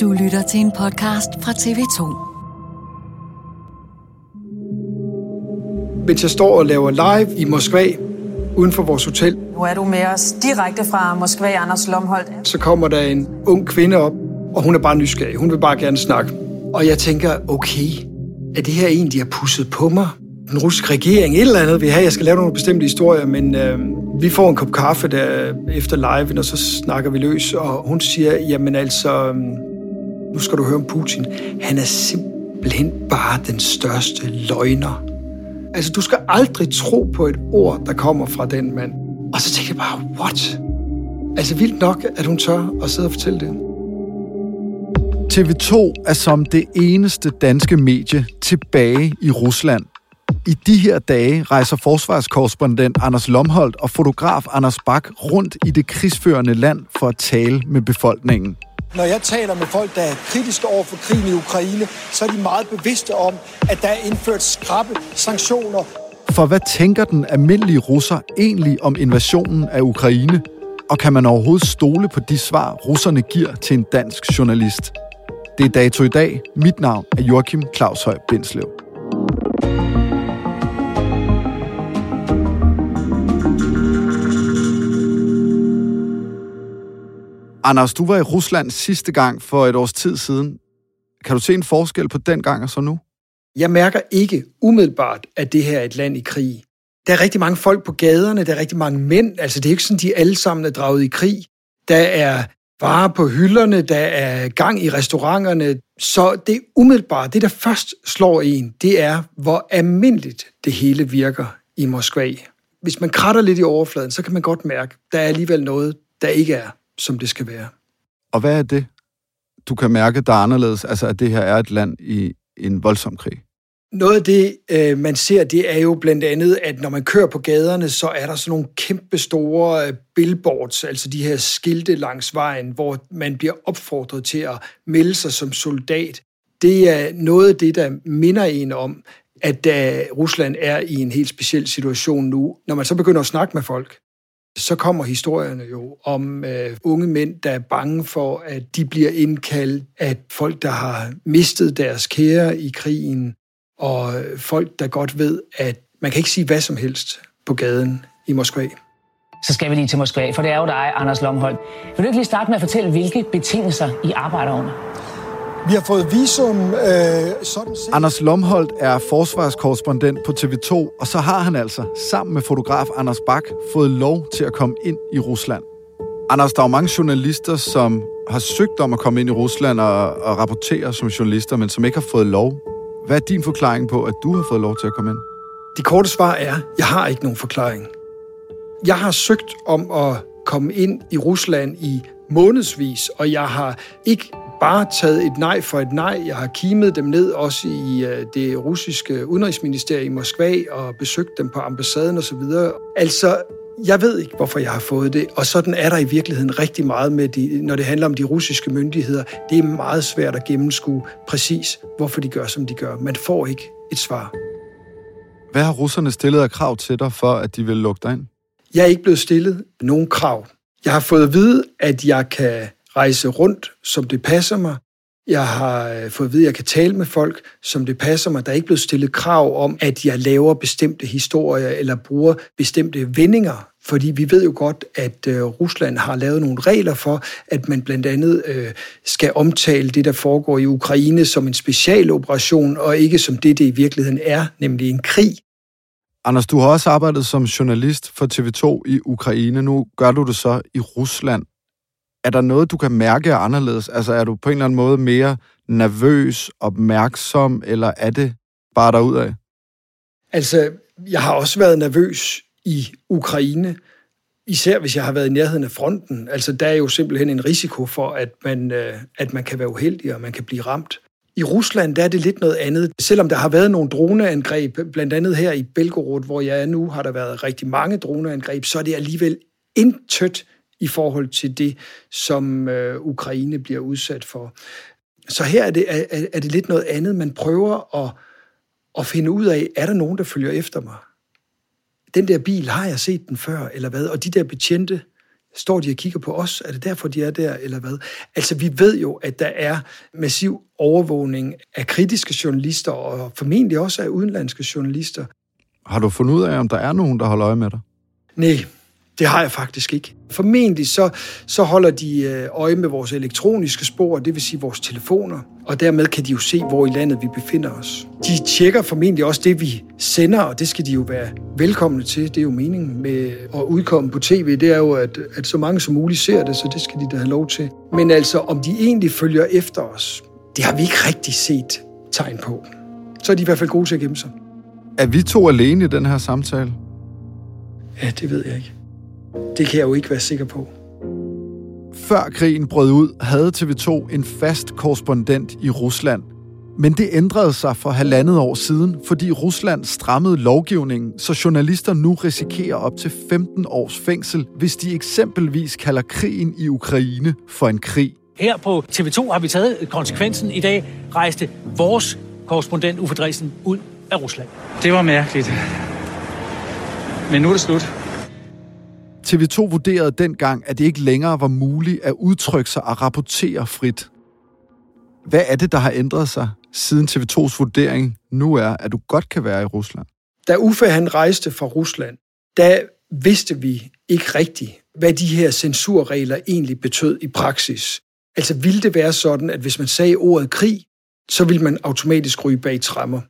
Du lytter til en podcast fra TV2. Mens jeg står og laver live i Moskva, uden for vores hotel, Nu er du med os direkte fra Moskva, Anders Lomholdt. så kommer der en ung kvinde op, og hun er bare nysgerrig. Hun vil bare gerne snakke. Og jeg tænker, okay, er det her en, de har pusset på mig? Den russiske regering, et eller andet vil have. Jeg skal lave nogle bestemte historier, men øh, vi får en kop kaffe der efter live, og så snakker vi løs. Og hun siger, jamen altså, øh, nu skal du høre om Putin. Han er simpelthen bare den største løgner. Altså, du skal aldrig tro på et ord, der kommer fra den mand. Og så tænker jeg bare, what? Altså vildt nok, at hun tør at sidde og fortælle det. TV2 er som det eneste danske medie tilbage i Rusland. I de her dage rejser forsvarskorrespondent Anders Lomholdt og fotograf Anders Bak rundt i det krigsførende land for at tale med befolkningen. Når jeg taler med folk, der er kritiske over for krigen i Ukraine, så er de meget bevidste om, at der er indført skrappe sanktioner. For hvad tænker den almindelige russer egentlig om invasionen af Ukraine? Og kan man overhovedet stole på de svar, russerne giver til en dansk journalist? Det er dato i dag. Mit navn er Joachim Claus Høj Bindslev. Anders, du var i Rusland sidste gang for et års tid siden. Kan du se en forskel på den gang og så nu? Jeg mærker ikke umiddelbart, at det her er et land i krig. Der er rigtig mange folk på gaderne, der er rigtig mange mænd. Altså, det er ikke sådan, de alle sammen er draget i krig. Der er varer på hylderne, der er gang i restauranterne. Så det umiddelbart, det der først slår en, det er, hvor almindeligt det hele virker i Moskva. Hvis man kratter lidt i overfladen, så kan man godt mærke, der er alligevel noget, der ikke er, som det skal være. Og hvad er det, du kan mærke, der er anderledes? Altså, at det her er et land i en voldsom krig? Noget af det, øh, man ser, det er jo blandt andet, at når man kører på gaderne, så er der sådan nogle kæmpe store øh, billboards, altså de her skilte langs vejen, hvor man bliver opfordret til at melde sig som soldat. Det er noget af det, der minder en om, at da Rusland er i en helt speciel situation nu. Når man så begynder at snakke med folk, så kommer historierne jo om øh, unge mænd, der er bange for, at de bliver indkaldt, at folk, der har mistet deres kære i krigen, og folk, der godt ved, at man kan ikke sige hvad som helst på gaden i Moskva. Så skal vi lige til Moskva, for det er jo dig, Anders Lomholm. Vil du ikke lige starte med at fortælle, hvilke betingelser I arbejder under? Vi har fået visum, øh, sådan set. Anders Lomholdt er forsvarskorrespondent på TV2, og så har han altså sammen med fotograf Anders Bak fået lov til at komme ind i Rusland. Anders, der er jo mange journalister, som har søgt om at komme ind i Rusland og, og rapportere som journalister, men som ikke har fået lov. Hvad er din forklaring på, at du har fået lov til at komme ind? Det korte svar er, jeg har ikke nogen forklaring. Jeg har søgt om at komme ind i Rusland i månedsvis, og jeg har ikke bare taget et nej for et nej. Jeg har kimet dem ned også i øh, det russiske udenrigsministerium i Moskva og besøgt dem på ambassaden osv. Altså, Jeg ved ikke, hvorfor jeg har fået det, og sådan er der i virkeligheden rigtig meget med, de, når det handler om de russiske myndigheder. Det er meget svært at gennemskue præcis, hvorfor de gør, som de gør. Man får ikke et svar. Hvad har russerne stillet af krav til dig, for at de vil lukke dig ind? Jeg er ikke blevet stillet nogen krav. Jeg har fået at vide, at jeg kan rejse rundt, som det passer mig. Jeg har øh, fået at vide, at jeg kan tale med folk, som det passer mig. Der er ikke blevet stillet krav om, at jeg laver bestemte historier eller bruger bestemte vendinger. Fordi vi ved jo godt, at øh, Rusland har lavet nogle regler for, at man blandt andet øh, skal omtale det, der foregår i Ukraine som en specialoperation, og ikke som det, det i virkeligheden er, nemlig en krig. Anders, du har også arbejdet som journalist for TV2 i Ukraine. Nu gør du det så i Rusland. Er der noget, du kan mærke er anderledes? Altså er du på en eller anden måde mere nervøs, opmærksom, eller er det bare derudad? Altså, jeg har også været nervøs i Ukraine, især hvis jeg har været i nærheden af fronten. Altså, der er jo simpelthen en risiko for, at man, øh, at man kan være uheldig, og man kan blive ramt. I Rusland der er det lidt noget andet. Selvom der har været nogle droneangreb, blandt andet her i Belgorod, hvor jeg er nu, har der været rigtig mange droneangreb, så er det alligevel intet i forhold til det, som øh, Ukraine bliver udsat for. Så her er det, er, er det lidt noget andet. Man prøver at, at finde ud af, er der nogen, der følger efter mig? Den der bil, har jeg set den før, eller hvad? Og de der betjente, står de og kigger på os? Er det derfor, de er der, eller hvad? Altså, vi ved jo, at der er massiv overvågning af kritiske journalister, og formentlig også af udenlandske journalister. Har du fundet ud af, om der er nogen, der holder øje med dig? Nej, det har jeg faktisk ikke. Formentlig så, så holder de øh, øje med vores elektroniske spor, det vil sige vores telefoner, og dermed kan de jo se, hvor i landet vi befinder os. De tjekker formentlig også det, vi sender, og det skal de jo være velkomne til. Det er jo meningen med at udkomme på tv, det er jo, at, at så mange som muligt ser det, så det skal de da have lov til. Men altså, om de egentlig følger efter os, det har vi ikke rigtig set tegn på. Så er de i hvert fald gode til at gemme sig. Er vi to alene i den her samtale? Ja, det ved jeg ikke. Det kan jeg jo ikke være sikker på. Før krigen brød ud, havde TV2 en fast korrespondent i Rusland. Men det ændrede sig for halvandet år siden, fordi Rusland strammede lovgivningen, så journalister nu risikerer op til 15 års fængsel, hvis de eksempelvis kalder krigen i Ukraine for en krig. Her på TV2 har vi taget konsekvensen. I dag rejste vores korrespondent Uffe Dresden ud af Rusland. Det var mærkeligt. Men nu er det slut. TV2 vurderede dengang, at det ikke længere var muligt at udtrykke sig og rapportere frit. Hvad er det, der har ændret sig, siden TV2's vurdering nu er, at du godt kan være i Rusland? Da Uffe han rejste fra Rusland, der vidste vi ikke rigtigt, hvad de her censurregler egentlig betød i praksis. Altså ville det være sådan, at hvis man sagde ordet krig, så ville man automatisk ryge bag trammer.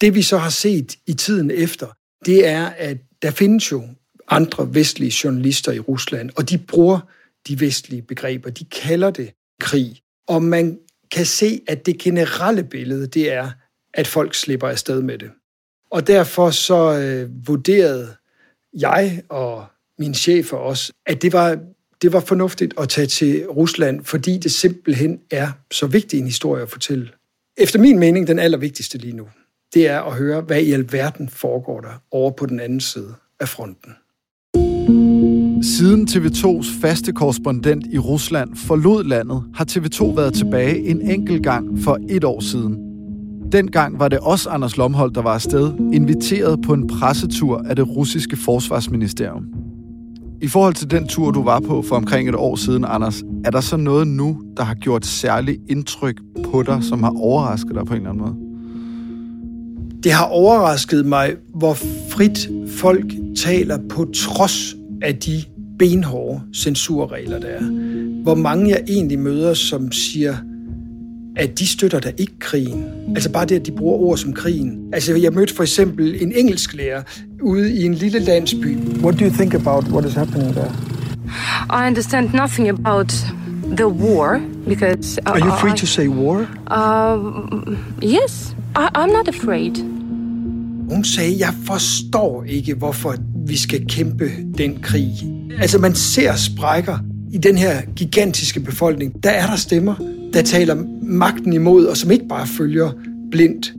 Det vi så har set i tiden efter, det er, at der findes jo andre vestlige journalister i Rusland, og de bruger de vestlige begreber. De kalder det krig. Og man kan se, at det generelle billede, det er, at folk slipper afsted med det. Og derfor så øh, vurderede jeg og min chef også, at det var, det var fornuftigt at tage til Rusland, fordi det simpelthen er så vigtig en historie at fortælle. Efter min mening, den allervigtigste lige nu, det er at høre, hvad i alverden foregår der over på den anden side af fronten. Siden TV2's faste korrespondent i Rusland forlod landet, har TV2 været tilbage en enkelt gang for et år siden. Dengang var det også Anders Lomhold, der var afsted, inviteret på en pressetur af det russiske forsvarsministerium. I forhold til den tur, du var på for omkring et år siden, Anders, er der så noget nu, der har gjort særligt indtryk på dig, som har overrasket dig på en eller anden måde? Det har overrasket mig, hvor frit folk taler på trods af de benhårde censurregler, der er. Hvor mange jeg egentlig møder, som siger, at de støtter da ikke krigen. Altså bare det, at de bruger ord som krigen. Altså jeg mødte for eksempel en engelsk lærer ude i en lille landsby. What do you think about what is happening there? I understand nothing about the war because... Uh, Are you free I, to say war? Uh, yes, I, I'm not afraid. Hun sagde, jeg forstår ikke, hvorfor vi skal kæmpe den krig. Altså man ser sprækker i den her gigantiske befolkning. Der er der stemmer, der taler magten imod, og som ikke bare følger blindt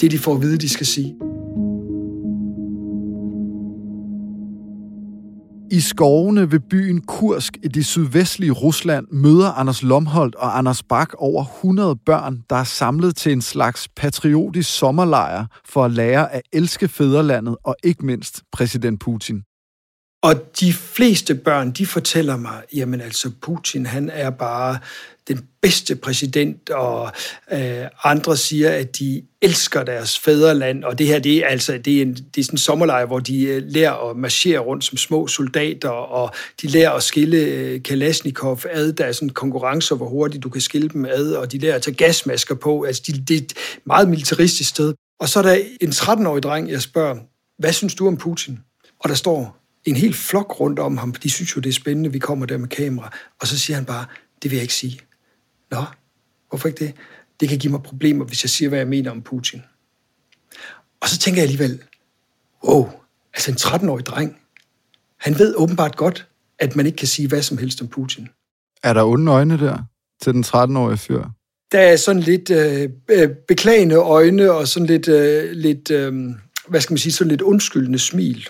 det, de får at vide, de skal sige. I skovene ved byen Kursk i det sydvestlige Rusland møder Anders Lomholdt og Anders Bak over 100 børn, der er samlet til en slags patriotisk sommerlejr for at lære at elske fædrelandet og ikke mindst præsident Putin. Og de fleste børn, de fortæller mig, jamen altså Putin, han er bare den bedste præsident, og øh, andre siger, at de elsker deres fædreland, og det her, det er altså det er, en, det er sådan en sommerlejr, hvor de øh, lærer at marchere rundt som små soldater, og de lærer at skille øh, Kalashnikov ad, der er sådan konkurrencer, hvor hurtigt du kan skille dem ad, og de lærer at tage gasmasker på, altså de, det er et meget militaristisk sted. Og så er der en 13-årig dreng, jeg spørger, hvad synes du om Putin? Og der står en hel flok rundt om ham, de synes jo, det er spændende, vi kommer der med kamera, og så siger han bare, det vil jeg ikke sige. Nå, hvorfor ikke det? Det kan give mig problemer, hvis jeg siger, hvad jeg mener om Putin. Og så tænker jeg alligevel, wow, altså en 13-årig dreng, han ved åbenbart godt, at man ikke kan sige hvad som helst om Putin. Er der onde øjne der til den 13-årige fyr? Der er sådan lidt øh, øh, beklagende øjne og sådan lidt, øh, lidt øh, hvad skal man sige, sådan lidt undskyldende smil.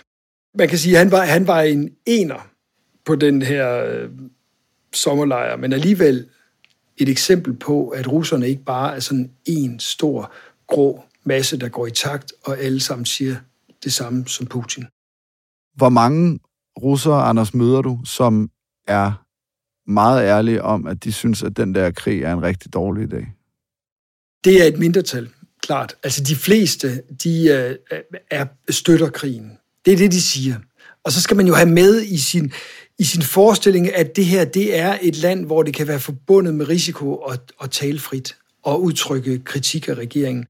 Man kan sige, at han var, han var en ener på den her øh, sommerlejr, men alligevel et eksempel på, at russerne ikke bare er sådan en stor, grå masse, der går i takt, og alle sammen siger det samme som Putin. Hvor mange russere, Anders, møder du, som er meget ærlige om, at de synes, at den der krig er en rigtig dårlig idé? Det er et mindretal, klart. Altså de fleste, de øh, er, støtter krigen. Det er det, de siger. Og så skal man jo have med i sin, i sin forestilling, at det her det er et land, hvor det kan være forbundet med risiko at, at tale frit og udtrykke kritik af regeringen.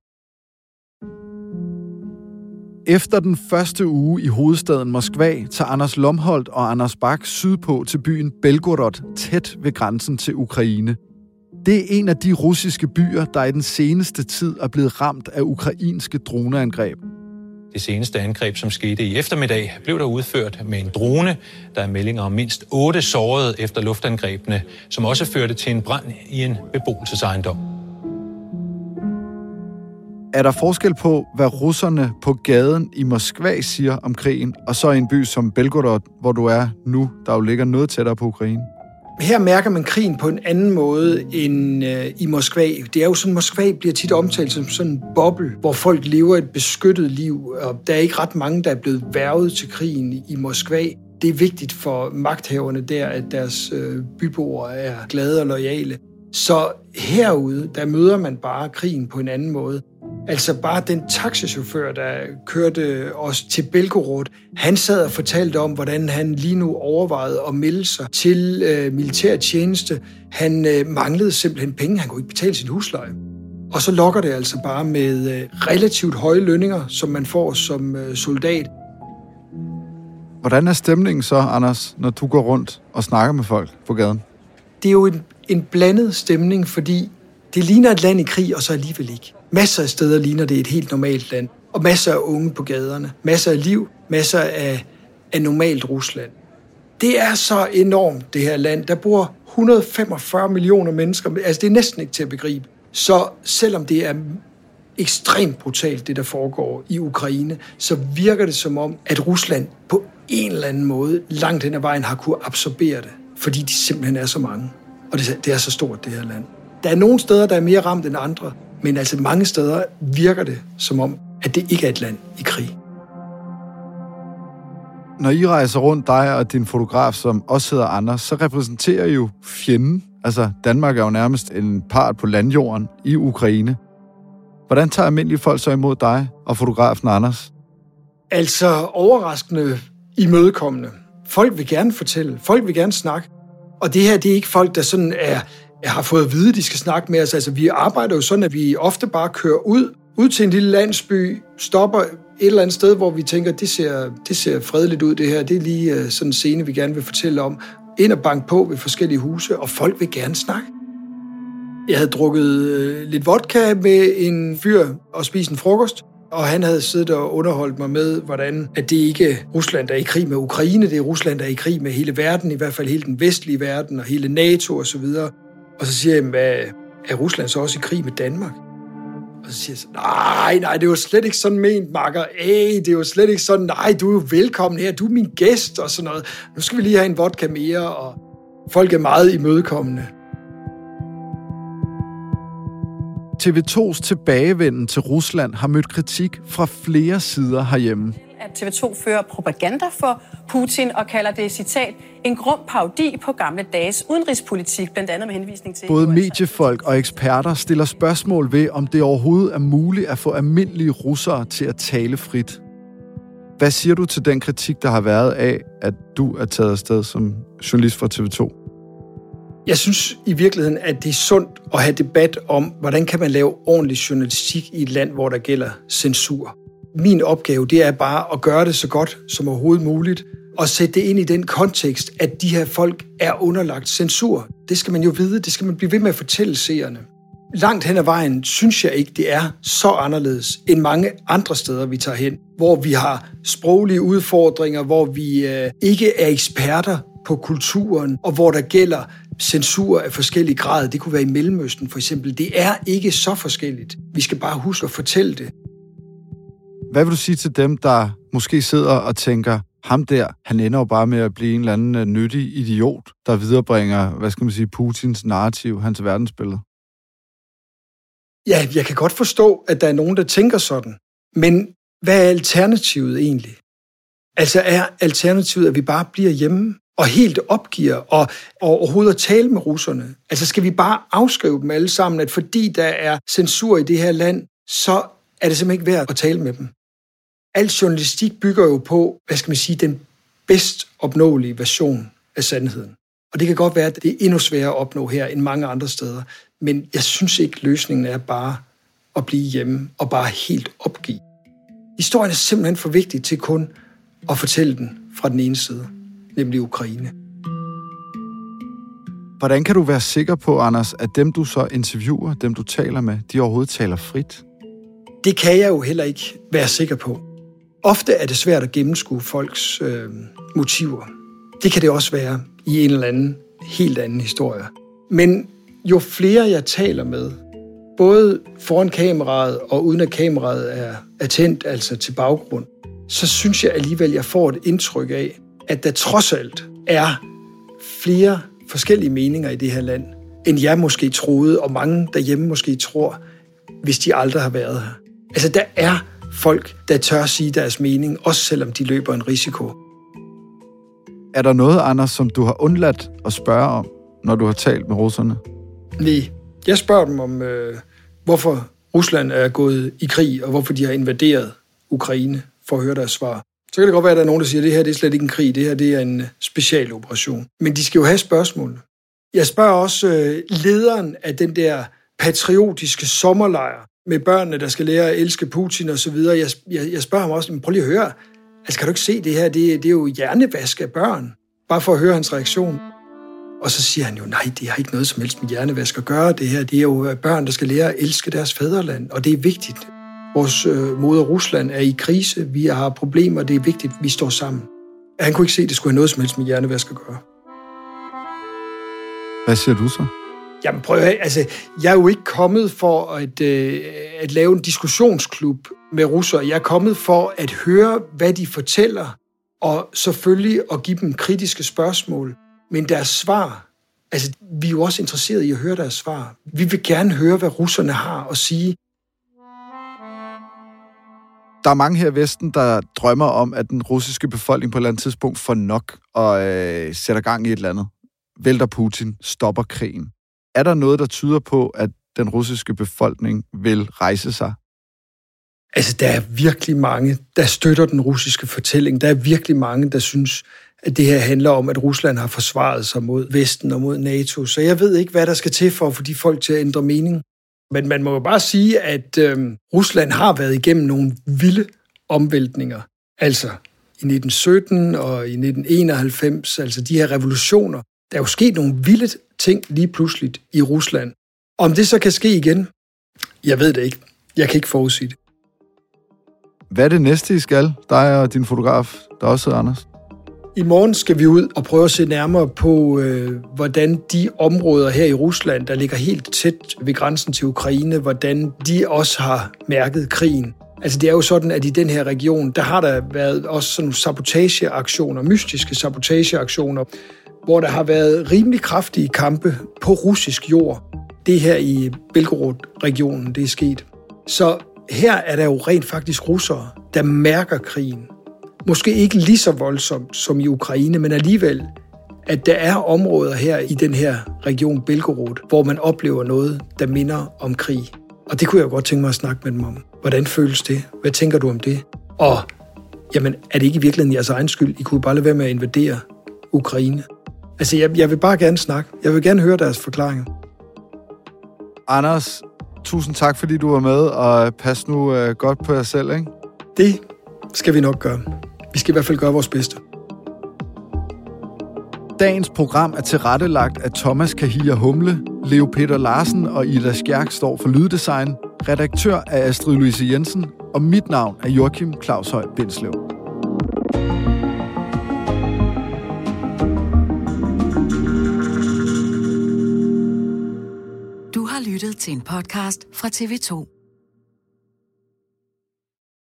Efter den første uge i hovedstaden Moskva tager Anders Lomholdt og Anders Bak sydpå til byen Belgorod, tæt ved grænsen til Ukraine. Det er en af de russiske byer, der i den seneste tid er blevet ramt af ukrainske droneangreb. Det seneste angreb, som skete i eftermiddag, blev der udført med en drone. Der er meldinger om mindst otte sårede efter luftangrebene, som også førte til en brand i en beboelsesejendom. Er der forskel på, hvad russerne på gaden i Moskva siger om krigen, og så i en by som Belgorod, hvor du er nu, der jo ligger noget tættere på Ukraine? Her mærker man krigen på en anden måde end øh, i Moskva. Det er jo sådan, Moskva bliver tit omtalt som sådan en boble, hvor folk lever et beskyttet liv, og der er ikke ret mange, der er blevet værvet til krigen i Moskva. Det er vigtigt for magthaverne der, at deres øh, byboere er glade og lojale. Så herude, der møder man bare krigen på en anden måde. Altså bare den taxichauffør, der kørte os til Belgorod, han sad og fortalte om, hvordan han lige nu overvejede at melde sig til øh, militær tjeneste. Han øh, manglede simpelthen penge, han kunne ikke betale sin husleje. Og så lokker det altså bare med øh, relativt høje lønninger, som man får som øh, soldat. Hvordan er stemningen så, Anders, når du går rundt og snakker med folk på gaden? Det er jo en, en blandet stemning, fordi det ligner et land i krig, og så alligevel ikke. Masser af steder ligner det et helt normalt land. Og masser af unge på gaderne. Masser af liv. Masser af, af normalt Rusland. Det er så enormt, det her land. Der bor 145 millioner mennesker. Altså, det er næsten ikke til at begribe. Så selvom det er ekstremt brutalt, det der foregår i Ukraine, så virker det som om, at Rusland på en eller anden måde langt hen ad vejen har kunne absorbere det, fordi de simpelthen er så mange. Og det, det er så stort, det her land. Der er nogle steder, der er mere ramt end andre, men altså mange steder virker det som om, at det ikke er et land i krig. Når I rejser rundt, dig og din fotograf, som også hedder Anders, så repræsenterer I jo fjenden. Altså, Danmark er jo nærmest en part på landjorden i Ukraine. Hvordan tager almindelige folk så imod dig og fotografen Anders? Altså overraskende imødekommende. Folk vil gerne fortælle, folk vil gerne snakke. Og det her, det er ikke folk, der sådan er har fået at vide, at de skal snakke med os. Altså, vi arbejder jo sådan, at vi ofte bare kører ud, ud til en lille landsby, stopper et eller andet sted, hvor vi tænker, det ser, det ser fredeligt ud, det her. Det er lige øh, sådan en scene, vi gerne vil fortælle om. Ind og banke på ved forskellige huse, og folk vil gerne snakke. Jeg havde drukket øh, lidt vodka med en fyr og spist en frokost, og han havde siddet og underholdt mig med, hvordan at det ikke er Rusland, der er i krig med Ukraine, det er Rusland, der er i krig med hele verden, i hvert fald hele den vestlige verden og hele NATO osv. Og og så siger jeg, hvad er Rusland så også i krig med Danmark? Og så siger jeg så, nej, nej, det var slet ikke sådan ment, makker. Ej, det var slet ikke sådan, nej, du er jo velkommen her, du er min gæst og sådan noget. Nu skal vi lige have en vodka mere, og folk er meget imødekommende. TV2's tilbagevenden til Rusland har mødt kritik fra flere sider herhjemme. At TV2 fører propaganda for Putin og kalder det, citat, en grum parodi på gamle dages udenrigspolitik, blandt andet med henvisning til... Både mediefolk og eksperter stiller spørgsmål ved, om det overhovedet er muligt at få almindelige russere til at tale frit. Hvad siger du til den kritik, der har været af, at du er taget afsted som journalist fra TV2? Jeg synes i virkeligheden, at det er sundt at have debat om, hvordan kan man lave ordentlig journalistik i et land, hvor der gælder censur. Min opgave, det er bare at gøre det så godt som overhovedet muligt, og sætte det ind i den kontekst, at de her folk er underlagt censur. Det skal man jo vide, det skal man blive ved med at fortælle seerne. Langt hen ad vejen synes jeg ikke, det er så anderledes end mange andre steder, vi tager hen, hvor vi har sproglige udfordringer, hvor vi øh, ikke er eksperter på kulturen, og hvor der gælder censur af forskellige grad. Det kunne være i Mellemøsten for eksempel. Det er ikke så forskelligt. Vi skal bare huske at fortælle det. Hvad vil du sige til dem, der måske sidder og tænker, ham der, han ender jo bare med at blive en eller anden øh, nyttig idiot, der viderebringer, hvad skal man sige, Putins narrativ, hans verdensbillede? Ja, jeg kan godt forstå, at der er nogen, der tænker sådan. Men hvad er alternativet egentlig? Altså er alternativet, at vi bare bliver hjemme og helt opgiver og, og overhovedet at tale med russerne? Altså skal vi bare afskrive dem alle sammen, at fordi der er censur i det her land, så er det simpelthen ikke værd at tale med dem? Al journalistik bygger jo på, hvad skal man sige, den bedst opnåelige version af sandheden. Og det kan godt være, at det er endnu sværere at opnå her end mange andre steder. Men jeg synes ikke, løsningen er bare at blive hjemme og bare helt opgive. Historien er simpelthen for vigtig til kun at fortælle den fra den ene side, nemlig Ukraine. Hvordan kan du være sikker på, Anders, at dem du så interviewer, dem du taler med, de overhovedet taler frit? Det kan jeg jo heller ikke være sikker på. Ofte er det svært at gennemskue folks øh, motiver. Det kan det også være i en eller anden helt anden historie. Men jo flere jeg taler med, både foran kameraet og uden at kameraet er, er tændt, altså til baggrund, så synes jeg alligevel, jeg får et indtryk af, at der trods alt er flere forskellige meninger i det her land, end jeg måske troede, og mange derhjemme måske tror, hvis de aldrig har været her. Altså, der er folk, der tør sige deres mening, også selvom de løber en risiko. Er der noget, Anders, som du har undladt at spørge om, når du har talt med russerne? Nej. Jeg spørger dem om, øh, hvorfor Rusland er gået i krig, og hvorfor de har invaderet Ukraine, for at høre deres svar. Så kan det godt være, at der er nogen, der siger, at det her det er slet ikke en krig, det her det er en øh, specialoperation. Men de skal jo have spørgsmålene. Jeg spørger også øh, lederen af den der patriotiske sommerlejr med børnene, der skal lære at elske Putin og så videre. Jeg, jeg, jeg spørger ham også, men prøv lige at høre, altså kan du ikke se det her, det, det er jo hjernevask af børn. Bare for at høre hans reaktion. Og så siger han jo, nej, det har ikke noget som helst med hjernevask at gøre. Det her det er jo øh, børn, der skal lære at elske deres fædreland, og det er vigtigt. Vores øh, moder Rusland er i krise, vi har problemer, det er vigtigt, vi står sammen. Han kunne ikke se, at det skulle have noget som helst med hjernevask at gøre. Hvad siger du så? Jamen prøv at altså, jeg er jo ikke kommet for at, øh, at lave en diskussionsklub med russere. Jeg er kommet for at høre, hvad de fortæller, og selvfølgelig at give dem kritiske spørgsmål. Men deres svar, altså vi er jo også interesserede i at høre deres svar. Vi vil gerne høre, hvad russerne har at sige. Der er mange her i Vesten, der drømmer om, at den russiske befolkning på et eller andet tidspunkt får nok og øh, sætter gang i et eller andet. Vælter Putin, stopper krigen. Er der noget, der tyder på, at den russiske befolkning vil rejse sig? Altså, der er virkelig mange, der støtter den russiske fortælling. Der er virkelig mange, der synes, at det her handler om, at Rusland har forsvaret sig mod Vesten og mod NATO. Så jeg ved ikke, hvad der skal til for at få de folk til at ændre mening. Men man må jo bare sige, at øh, Rusland har været igennem nogle vilde omvæltninger. Altså i 1917 og i 1991, altså de her revolutioner. Der er jo sket nogle vilde ting lige pludselig i Rusland. Om det så kan ske igen, jeg ved det ikke. Jeg kan ikke forudsige det. Hvad er det næste, I skal? Dig og din fotograf, der også hedder Anders? I morgen skal vi ud og prøve at se nærmere på, øh, hvordan de områder her i Rusland, der ligger helt tæt ved grænsen til Ukraine, hvordan de også har mærket krigen. Altså det er jo sådan, at i den her region, der har der været også sådan sabotageaktioner, mystiske sabotageaktioner, hvor der har været rimelig kraftige kampe på russisk jord. Det her i Belgorod-regionen, det er sket. Så her er der jo rent faktisk russere, der mærker krigen. Måske ikke lige så voldsomt som i Ukraine, men alligevel, at der er områder her i den her region Belgorod, hvor man oplever noget, der minder om krig. Og det kunne jeg godt tænke mig at snakke med dem om. Hvordan føles det? Hvad tænker du om det? Og jamen, er det ikke i virkeligheden jeres egen skyld? I kunne bare lade være med at invadere Ukraine. Altså, jeg, jeg vil bare gerne snakke. Jeg vil gerne høre deres forklaringer. Anders, tusind tak, fordi du var med, og pas nu uh, godt på jer selv, ikke? Det skal vi nok gøre. Vi skal i hvert fald gøre vores bedste. Dagens program er tilrettelagt af Thomas Kahir Humle, Leo Peter Larsen og Ida Skjærk står for lyddesign. Redaktør er Astrid Louise Jensen, og mit navn er Joachim Claus Høj Bindslev. Til en podcast fra TV2.